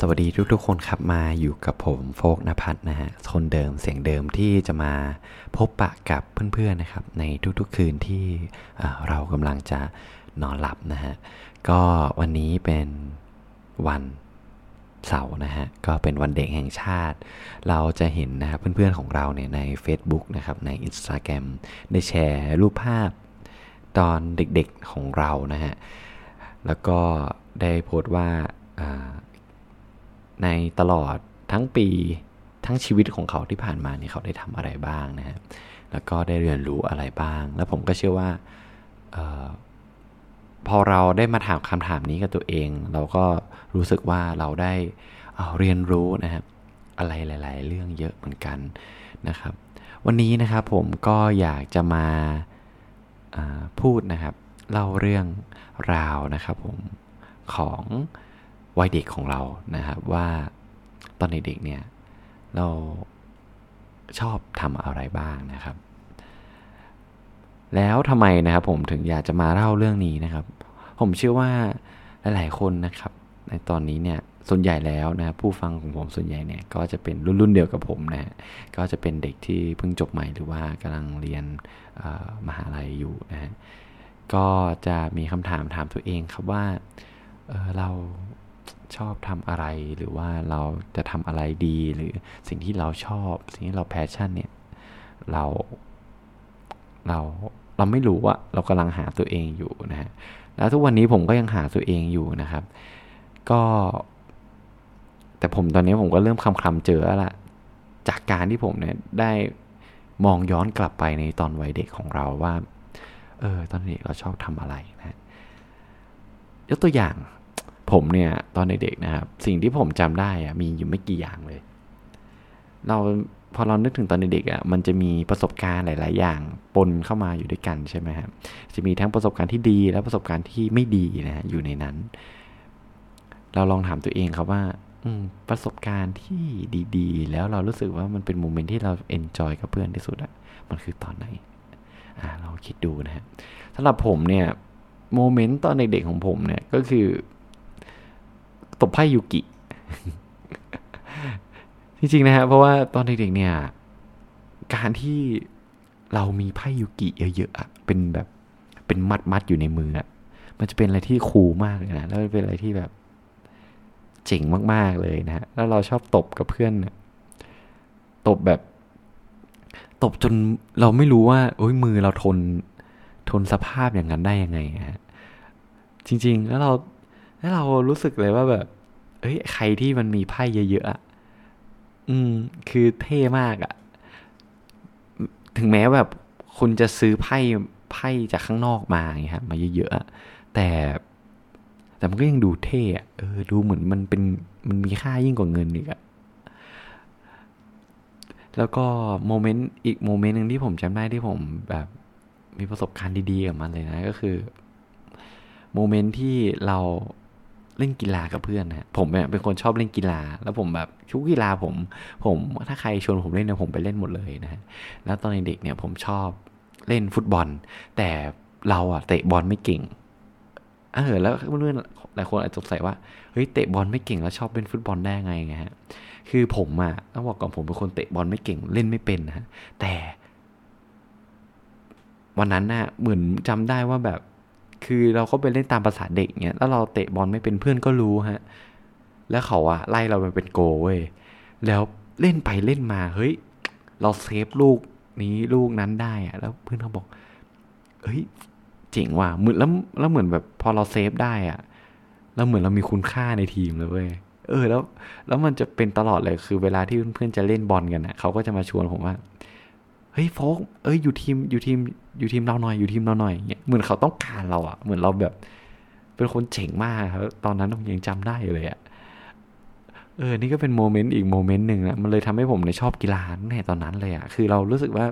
สวัสดีทุกๆคนครับมาอยู่กับผมโฟกนภัทรนะฮะคนเดิมเสียงเดิมที่จะมาพบปะกับเพื่อนๆนะครับ ในทุกๆคืนที่เรากำลังจะนอนหลับนะฮะก็วันนี้เป็นวันเสาร์นะฮะก็เป็นวันเด็กแห่งชาติ เราจะเห็นนะครับเพื่อนๆของเราเนี่ยใน Facebook นะครับใน Instagram ได้แชร์รูปภาพตอนเด็กๆของเรานะฮะแล้วก็ได้โพสต์ว่าอ่า ในตลอดทั้งปีทั้งชีวิตของเขาที่ผ่านมาเนี่ยเขาได้ทำอะไรบ้างนะฮะแล้วก็ได้เรียนรู้อะไรบ้าง แล้วผมก็เชื่อว่าออพอเราได้มาถามคำถามนี้กับตัวเอง เราก็รู้สึกว่าเราได้เเรียนรู้นะครับอะไรหลาย ๆ เรื่องเยอะเหมือนกันนะครับ วันนี้นะครับผมก็อยากจะมาาพูดนะครับ เล่าเรื่องราวนะครับผมของ วัยเด็กของเรานะครับว่าตอนเด็กๆเนี่ยเราชอบทำอะไรบ้างนะครับ แล้วทำไมนะครับผมถึงอยากจะมาเล่าเรื่องนี้นะครับ ผมเชื่อว่าหลายๆคนนะครับ ในตอนนี้เนี่ยส่วนใหญ่แล้วนะผู้ฟังของผมส่วนใหญ่เนี่ยก็จะเป็นรุ่นๆเดียวกับผมนะก็จะเป็นเด็กที่เพิ่งจบใหม่หรือว่ากำลังเรียนมหาลัยอยู่นะฮะก็จะมีคำถามถามตัวเองครับว่าเเรา ชอบทำอะไรหรือว่าเราจะทำอะไรดี หรือสิ่งที่เราชอบ สิ่งที่เราแพชชั่นเนี่ยเราเราเราไม่รู้ว่าเรากำลังหาตัวเองอยู่นะฮะแล้วทุกวันนี้ผมก็ยังหาตัวเองอยู่นะครับ ก็ แต่ผมตอนนี้ผมก็เริ่มคำคำเจอแล้วละจากการที่ผมเนี่ยได้มองย้อนกลับไปในตอนวัยเด็กของเราว่า เออ ตอนเด็กเราชอบทำอะไรนะยกตัวอย่าง ผมเนี่ยตอนเด็กๆนะครับ สิ่งที่ผมจำได้อะมีอยู่ไม่กี่อย่างเลย เราพอเรานึกถึงตอนเด็กๆอะมันจะมีประสบการณ์หลาย ๆ อย่างปนเข้ามาอยู่ด้วยกันใช่ไหมครับจะมีทั้งประสบการณ์ที่ดีและประสบการณ์ที่ไม่ดีนะอยู่ในนั้น เราลองถามตัวเองครับว่า อืประสบการณ์ที่ดีๆ แล้วเรารู้สึกว่ามันเป็น moment ที่เรา enjoy กับเพื่อนที่สุดอะมันคือตอนไหนอ่าลองคิดดูนะฮะสำหรับผมเนี่ย moment ตอนเด็กๆของผมเนี่ยก็คือ ตบไพ่ยูกิ จริงๆนะฮะเพราะว่าตอนเด็กๆเนี่ย การที่เรามีไพ่ยูกิเยอะๆเป็นแบบเป็นมัดๆอยู่ในมืออะมันจะเป็นอะไรที่คูลมากเลยนะ แล้วเป็นอะไรที่แบบเจ๋งมากๆเลยนะฮะ แล้วเราชอบตบกับเพื่อนเนี่ยตบแบบ ตบจนเราไม่รู้ว่าโอ้ยมือเราทนทนสภาพอย่างนั้นได้ยังไงฮะ จริง ๆ แล้วเรา แล้วเรารู้สึกเลยว่าแบบ เอ้ย ใครที่มันมีไพ่เยอะๆอะอืม คือเท่มากอะถึงแม้แบบคุณจะซื้อไพ่ไพ่จากข้างนอกมาอย่างเงี้ยครับมาเยอะๆอะแต่ แต่มันก็ยังดูเท่อะเออ ดูเหมือนมันเป็นมันมีค่ายิ่งกว่าเงินอีกอะแล้วก็โมเมนต์อีกโมเมนต์หนึ่งที่ผมจำได้ที่ผมแบบมีประสบการณ์ดีๆกับมันเลยนะ ก็คือ โมเมนต์ที่เรา เล่นกีฬากับเพื่อนนะผมเนี่ยเป็นคนชอบเล่นกีฬา แล้วผมแบบทุกกีฬาผม ผมถ้าใครชวนผมเล่นเนี่ยผมไปเล่นหมดเลยนะฮะแล้วตอนเด็กเนี่ยผมชอบเล่นฟุตบอล แต่เราอะเตะบอลไม่เก่งเออแล้วเพื่อนหลายคนอาจจะสงสัยว่าเฮ้ยเตะบอลไม่เก่งแล้วชอบเล่นฟุตบอลได้ไงไงฮะคือผมอะต้องบอกก่อนผมเป็นคนเตะบอลไม่เก่งเล่นไม่เป็นนะแต่ วันนั้นน่ะเหมือนจำได้ว่าแบบ คือเราก็ไปเล่นตามภาษาเด็กเงี้ย แล้วเราเตะบอลไม่เป็นเพื่อนก็รู้ฮะ แล้วเขาอะไล่เราไปเป็นโกลเว้ย แล้วเล่นไปเล่นมา เฮ้ย เราเซฟลูกนี้ลูกนั้นได้อะแล้วเพื่อนเขาบอก เฮ้ย เจ๋งว่ะ เหมือนแล้วแล้วเหมือนแบบพอเราเซฟได้อะแล้วเหมือนเรามีคุณค่าในทีมเลยเว้ย เออ แล้ว แล้วมันจะเป็นตลอดเลย คือเวลาที่เพื่อนๆจะเล่นบอลกันนะเขาก็จะมาชวนผมว่า เฮ้ยโฟกเอ้ยอยู่ทีมอยู่ทีมอยู่ทีมเราหน่อยอยู่ทีมเราหน่อยเงี้ยเหมือนเขาต้องการเราอะเหมือนเราแบบ เป็นคนเจ๋งมากครับตอนนั้นผมยังจำได้เลยอะเออ นี่ก็เป็น moment อีก moment หนึ่งนะมันเลยทำให้ผมในชอบกีฬาตั้งแต่ตอนนั้นเลยอะคือเรารู้สึกว่า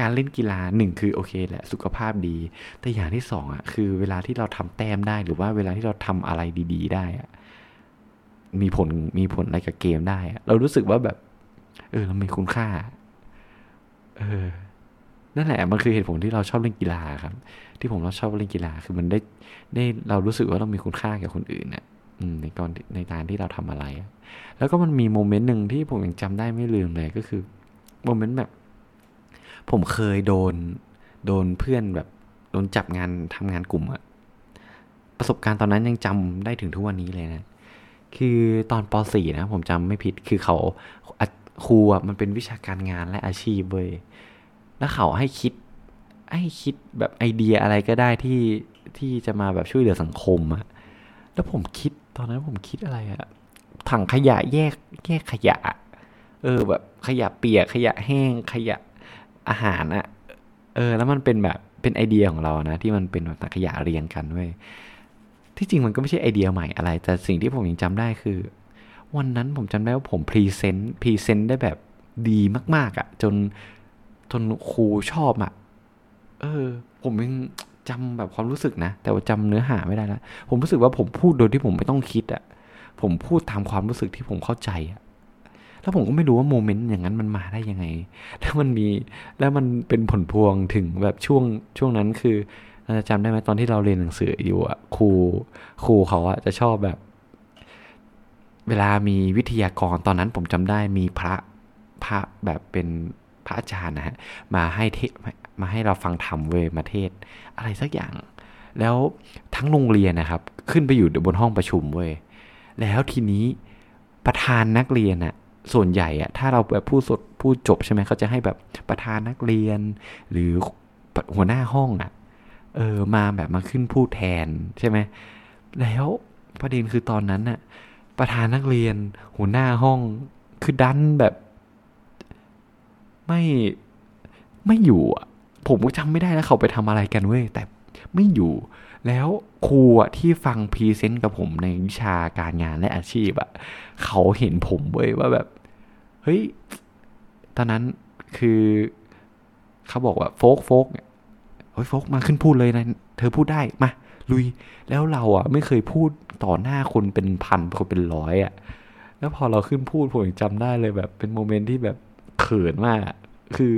การเล่นกีฬาหนึ่งคือโอเคแหละสุขภาพดี แต่อย่างที่สองอะคือเวลาที่เราทำแต้มได้หรือว่าเวลาที่เราทำอะไรดี ๆ ได้อะมีผลมีผลอะไรกับเกมได้ เรารู้สึกว่าแบบ เออเรามีคุณค่า เออ นั่นแหละมันคือเหตุผลที่เราชอบเล่นกีฬาครับ ที่ผมเราชอบเล่นกีฬาคือมันได้ได้เรารู้สึกว่าเรามีคุณค่ากับคนอื่นเนี่ยในตอนในการที่เราทำอะไร แล้วก็มันมีโมเมนต์หนึ่งที่ผมยังจำได้ไม่ลืมเลยก็คือโมเมนต์แบบ ผมเคยโดนโดนเพื่อนแบบโดนจับงานทำงานกลุ่มอะประสบการณ์ตอนนั้นยังจำได้ถึงทุกวันนี้เลยนะ คือตอนป .4 นะ ผมจำไม่ผิดคือเขา ครูอะมันเป็นวิชาการงานและอาชีพเว้ยแล้วเขาให้คิดให้คิดแบบไอเดียอะไรก็ได้ที่ที่จะมาแบบช่วยเหลือสังคมอะแล้วผมคิดตอนนั้นผมคิดอะไรอะถังขยะแยกแยกขยะ เออแบบขยะเปียกขยะแห้งขยะอาหารอะเออ แล้วมันเป็นแบบเป็นไอเดียของเรานะที่มันเป็นแบบถังขยะเรียงกันเว้ยที่จริงมันก็ไม่ใช่ไอเดียใหม่อะไร แต่สิ่งที่ผมยังจำได้คือ วันนั้นผมจำได้ว่าผม present present ได้แบบดีมาก ๆ อ่ะ จนจนครูชอบอ่ะ เออ ผมยังจำแบบความรู้สึกนะ แต่ว่าจำเนื้อหาไม่ได้แล้วผมรู้สึกว่าผมพูดโดยที่ผมไม่ต้องคิดอะผมพูดตามความรู้สึกที่ผมเข้าใจอะแล้วผมก็ไม่รู้ว่า moment อย่างนั้นมันมาได้ยังไง แล้วมันมี แล้วมันเป็นผลพวงถึงแบบช่วงช่วงนั้นคือจำได้ไหมตอนที่เราเรียนหนังสืออยู่อะครูครูเขาอะจะชอบแบบ เวลามีวิทยากรตอนนั้นผมจำได้มีพระพระแบบเป็นพระอาจารย์นะฮะมาให้เทมาให้เราฟังธรรมเวยมาเทศ อะไรสักอย่าง แล้วทั้งโรงเรียนนะครับ ขึ้นไปอยู่บนห้องประชุมเว้ยแล้วทีนี้ประธานนักเรียนอะส่วนใหญ่อะถ้าเราแบบพูดสดพูดจบใช่ไหมเขาจะให้แบบประธานนักเรียน หรือหัวหน้าห้องอะเออมาแบบมาขึ้นพูดแทนใช่ไหมแล้วประเด็นคือตอนนั้นน่ะ ประธานนักเรียน หัวหน้าห้อง คือดันแบบ ไม่ไม่อยู่อะ ผมก็จำไม่ได้แล้วเขาไปทำอะไรกันเว้ยแต่ไม่อยู่ แล้วครูอะที่ฟังพรีเซนต์กับผมในวิชาการงานและอาชีพอะเขาเห็นผมเว้ยว่าแบบ เฮ้ย ตอนนั้นคือเขาบอกว่าโฟกโฟกเฮ้ยโฟกมาขึ้นพูดเลยนะ เธอพูดได้มา ลุยแล้วเราอะไม่เคยพูดต่อหน้าคนเป็นพันคนเป็นร้อยอะแล้วพอเราขึ้นพูดผมยังจำได้เลยแบบ เป็นโมเมนต์ที่แบบเขินมากคือ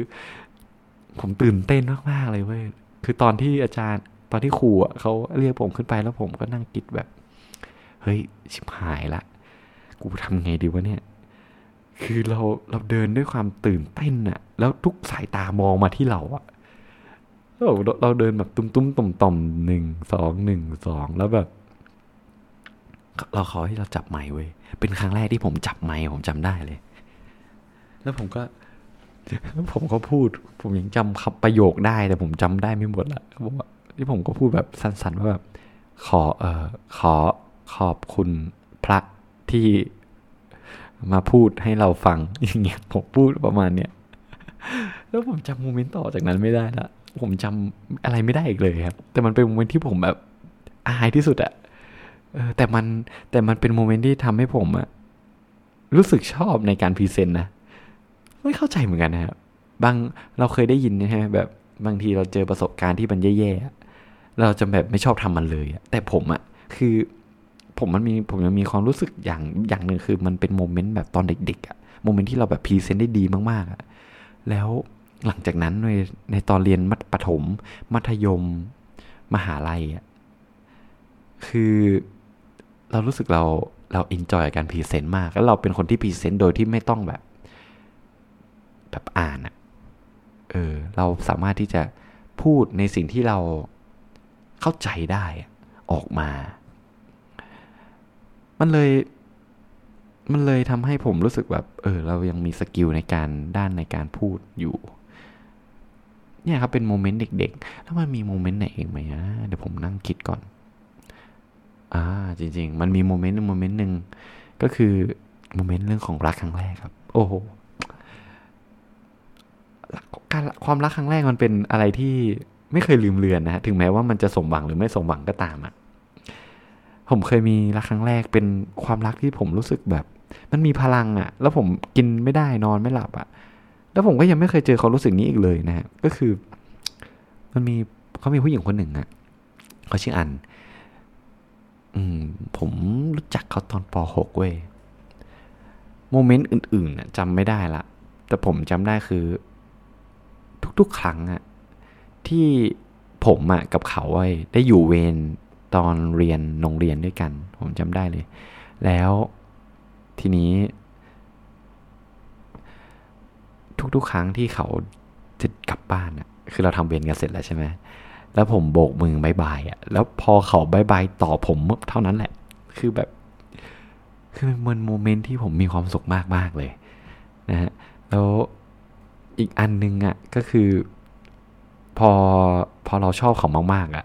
ผมตื่นเต้นมากๆเลยเว้ยคือตอนที่อาจารย์ตอนที่ครูอะเขาเรียกผมขึ้นไปแล้วผมก็นั่งคิดแบบ เฮ้ยชิบหายละกูทำไงดีวะเนี่ย คือเราเราเดินด้วยความตื่นเต้นอะแล้วทุกสายตามองมาที่เราอะ เราเราเดินแบบตุ้มตุ้มต่อมต่อมหนึ่งสองหนึ่งสองแล้วแบบ เราขอให้เราจับไม้เว้ยเป็นครั้งแรกที่ผมจับไม้ผมจำได้เลย แล้วผมก็ ผมก็พูด ผมยังจำคำประโยคได้แต่ผมจำได้ไม่หมดละผมว่าที่ผมก็พูดแบบสั้นๆว่าแบบ ขอเอ่อขอขอบคุณพระที่มาพูดให้เราฟังอย่างเงี้ยผมพูดประมาณเนี้ยแล้วผมจำ moment ต่อจากนั้นไม่ได้ละ ผมจำอะไรไม่ได้อีกเลยครับ แต่มันเป็น moment ที่ผมแบบอายที่สุดอะแต่มันแต่มันเป็น moment ที่ทำให้ผมอะรู้สึกชอบในการ present นะ ไม่เข้าใจเหมือนกันนะครับบางเราเคยได้ยินนะฮะแบบบางทีเราเจอประสบการณ์ที่มันแย่ๆเราจะแบบไม่ชอบทำมันเลยแต่ผมอะคือผมมันมีผมยังมีความรู้สึกอย่างอย่างหนึ่งคือมันเป็น moment แบบตอนเด็กๆอะ moment ที่เราแบบ present ได้ดีมากๆอะแล้ว หลังจากนั้นในในตอนเรียนมัธประถมมัธยม มหาลัยอะคือเรารู้สึกเราเรา enjoy การ present มาก แล้วเราเป็นคนที่ present โดยที่ไม่ต้องแบบ แบบอ่านอะเออ เราสามารถที่จะพูดในสิ่งที่เราเข้าใจได้ออกมา มันเลย มันเลยทำให้ผมรู้สึกแบบ เออ เรายังมี skill ในการด้านในการพูดอยู่ เนี่ยครับเป็น moment เด็กๆ แล้วมันมี moment ไหนอีกไหมนะเดี๋ยวผมนั่งคิดก่อน อ่า จริง ๆ มันมี moment moment หนึ่งก็คือโมเมนต์เรื่องของรักครั้งแรกครับ โอ้โหการความรักครั้งแรกมันเป็นอะไรที่ไม่เคยลืมเลือนนะถึงแม้ว่ามันจะสมหวังหรือไม่สมหวังก็ตามอะ่ะผมเคยมีรักครั้งแรกเป็นความรักที่ผมรู้สึกแบบ มันมีพลังอะ่ะ แล้วผมกินไม่ได้นอนไม่หลับอะ่ะ แล้วผมก็ยังไม่เคยเจอเขามรู้สึกนี้อีกเลยนะฮะก็คือ มันมีเขามีผู้หญิงคนหนึ่งอะ่ะเขาชื่ออัน อืม ผมรู้จักเขาตอนป .6 เว้ยโมเมนต์อื่นๆน่ะจำไม่ได้ละ แต่ผมจำได้คือ ทุกๆ ครั้งอะที่ผมอะกับเขาไว้ได้อยู่เวรตอนเรียนโรงเรียนด้วยกัน ผมจำได้เลย แล้วทีนี้ ทุก ๆ ครั้งที่เขาจะกลับบ้านอะคือเราทำเวรกันเสร็จแล้วใช่ไหมแล้วผมโบกมือ bye bye อะ แล้วพอเขา bye bye ต่อผมเท่านั้นแหละ คือแบบ คือมัน moment ที่ผมมีความสุขมากมากเลยนะฮะ แล้วอีกอันนึงอะก็คือ พอพอเราชอบเขามากๆอะ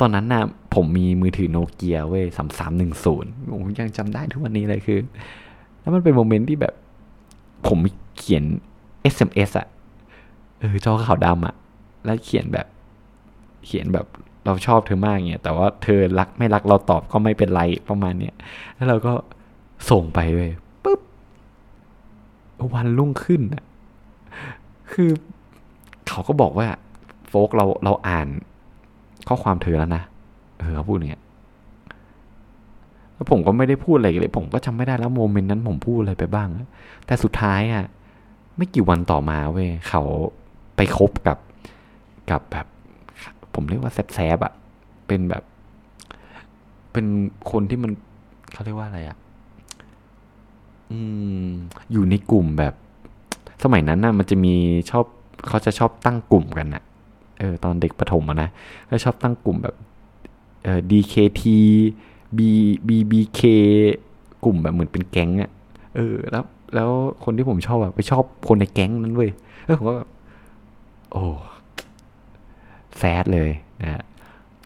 ตอนนั้นน่ะผมมีมือถือโนเกียเว้ยสามสามหนึ่งศูนย์ผมยังจำได้ทุกวันนี้เลยคือ แล้วมันเป็น moment ที่แบบ ผมเขียน SMS อะ่ะเออจอขาวดำอะ่ะแล้วเขียนแบบ เขียนแบบเราชอบเธอมากเงี้ยแต่ว่าเธอรักไม่รักเราตอบก็ไม่เป็นไรประมาณเนี้ยแล้วเราก็ส่งไปเลยปุ๊บวันรุ่งขึ้นอะคือเขาก็บอกว่า โฟกเราเราอ่านข้อความเธอแล้วนะเออเขาพูดอย่างเงี้ยแล้วผมก็ไม่ได้พูดอะไรเลย ผมก็จำไม่ได้แล้วโมเมนต์นั้นผมพูดอะไรไปบ้างแต่สุดท้ายอะ ไม่กี่วันต่อมาเว้ยเขาไปคบกับกับแบบ ผมเรียกว่าแซบๆอะเป็นแบบ เป็นคนที่มันเขาเรียกว่าอะไรอะอืม อยู่ในกลุ่มแบบ สมัยนั้นน่ะ มันจะมีชอบเขาจะชอบตั้งกลุ่มกันน่ะเออ ตอนเด็กประถมอะนะก็ชอบตั้งกลุ่มแบบเออ DKT B BBK กลุ่มแบบเหมือนเป็นแก๊งอะเออ แล้ว แล้วคนที่ผมชอบอะไปชอบคนในแก๊งนั้นเว้ยเออผมก็โอ้แซดเลยนะฮะ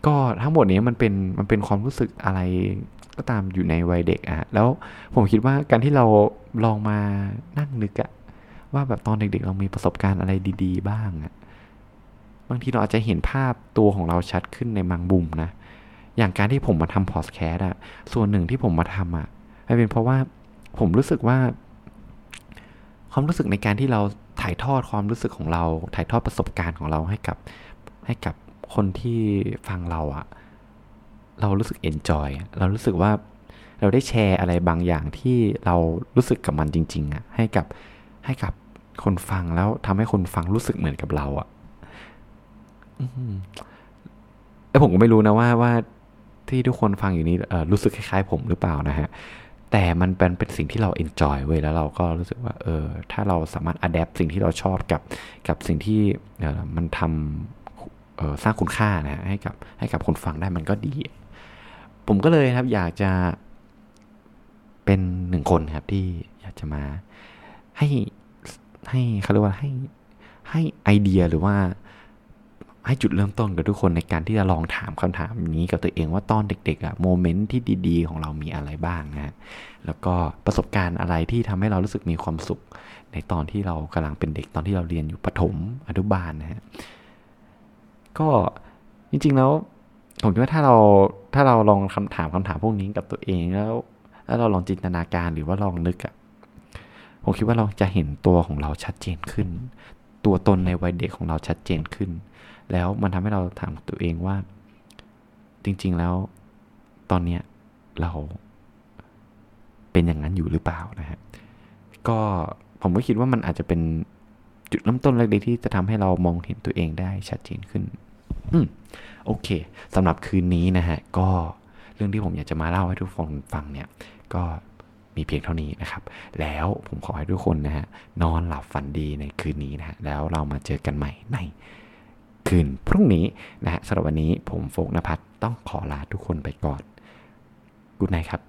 ก็ทั้งหมดนี้มันเป็นมันเป็นความรู้สึกอะไรก็ตามอยู่ในวัยเด็กอะแล้วผมคิดว่าการที่เราลองมานั่งนึกอะว่าแบบตอนเด็กๆ เรามีประสบการณ์อะไรดี ๆ บ้างอะบางทีเราอาจจะเห็นภาพตัวของเราชัดขึ้นในมังบุมนะ อย่างการที่ผมมาทำพอดแคสต์อะส่วนหนึ่งที่ผมมาทำอะเป็นเพราะว่าผมรู้สึกว่า ความรู้สึกในการที่เราถ่ายทอดความรู้สึกของเรา ถ่ายทอดประสบการณ์ของเราให้กับให้กับคนที่ฟังเราอะเรารู้สึกเอนจอยเรารู้สึกว่าเราได้แชร์อะไรบางอย่างที่เรารู้สึกกับมันจริง ๆอะให้กับให้กับคนฟังแล้วทำให้คนฟังรู้สึกเหมือนกับเราอะแล้วผมก็ไม่รู้นะว่าว่าที่ทุกคนฟังอยู่นี้รู้สึกคล้ายๆผมหรือเปล่านะฮะ แต่มันเป็นเป็นสิ่งที่เราเอนจอยเว้ยแล้วเราก็รู้สึกว่าเออถ้าเราสามารถอัดแอปสิ่งที่เราชอบกับกับสิ่งที่เออมันทำเออสร้างคุณค่านะให้กับให้กับคนฟังได้มันก็ดี ผมก็เลยครับอยากจะเป็นหนึ่งคนครับที่อยากจะมาให้ให้เขาเรียกว่าให้ให้ไอเดียหรือว่า ให้จุดเริ่มต้นกับทุกคนในการที่จะลองถามคำถามนี้กับตัวเองว่าตอนเด็กๆอะโมเมนต์ที่ดีๆ ของเรามีอะไรบ้างนะแล้วก็ประสบการณ์อะไรที่ทำให้เรารู้สึกมีความสุข ในตอนที่เรากำลังเป็นเด็กตอนที่เราเรียนอยู่ประถมอนุบาลนะฮะก็จริงๆแล้วผมคิดว่าถ้าเราถ้าเราลองคำถามคำถามพวกนี้กับตัวเองแล้วแล้วเราลองจินตนาการหรือว่าลองนึกอะผมคิดว่าเราจะเห็นตัวของเราชัดเจนขึ้น ตัวตนในวัยเด็กของเราชัดเจนขึ้น แล้วมันทำให้เราถามตัวเองว่า จริง ๆแล้วตอนเนี้ยเราเป็นอย่างนั้นอยู่หรือเปล่านะฮะก็ผมก็คิดว่ามันอาจจะเป็นจุดเริ่มต้นเล็กๆที่จะทำให้เรามองเห็นตัวเองได้ชัดเจนขึ้น อืมโอเคสำหรับคืนนี้นะฮะ ก็เรื่องที่ผมอยากจะมาเล่าให้ทุกคนฟังเนี่ย ก็ มีเพียงเท่านี้นะครับ แล้วผมขอให้ทุกคนนะฮะนอนหลับฝันดีในคืนนี้นะฮะแล้วเรามาเจอกันใหม่ในคืนพรุ่งนี้นะฮะสำหรับวันนี้ผมโฟกนภัทรต้องขอลาทุกคนไปก่อนกูดไนครับ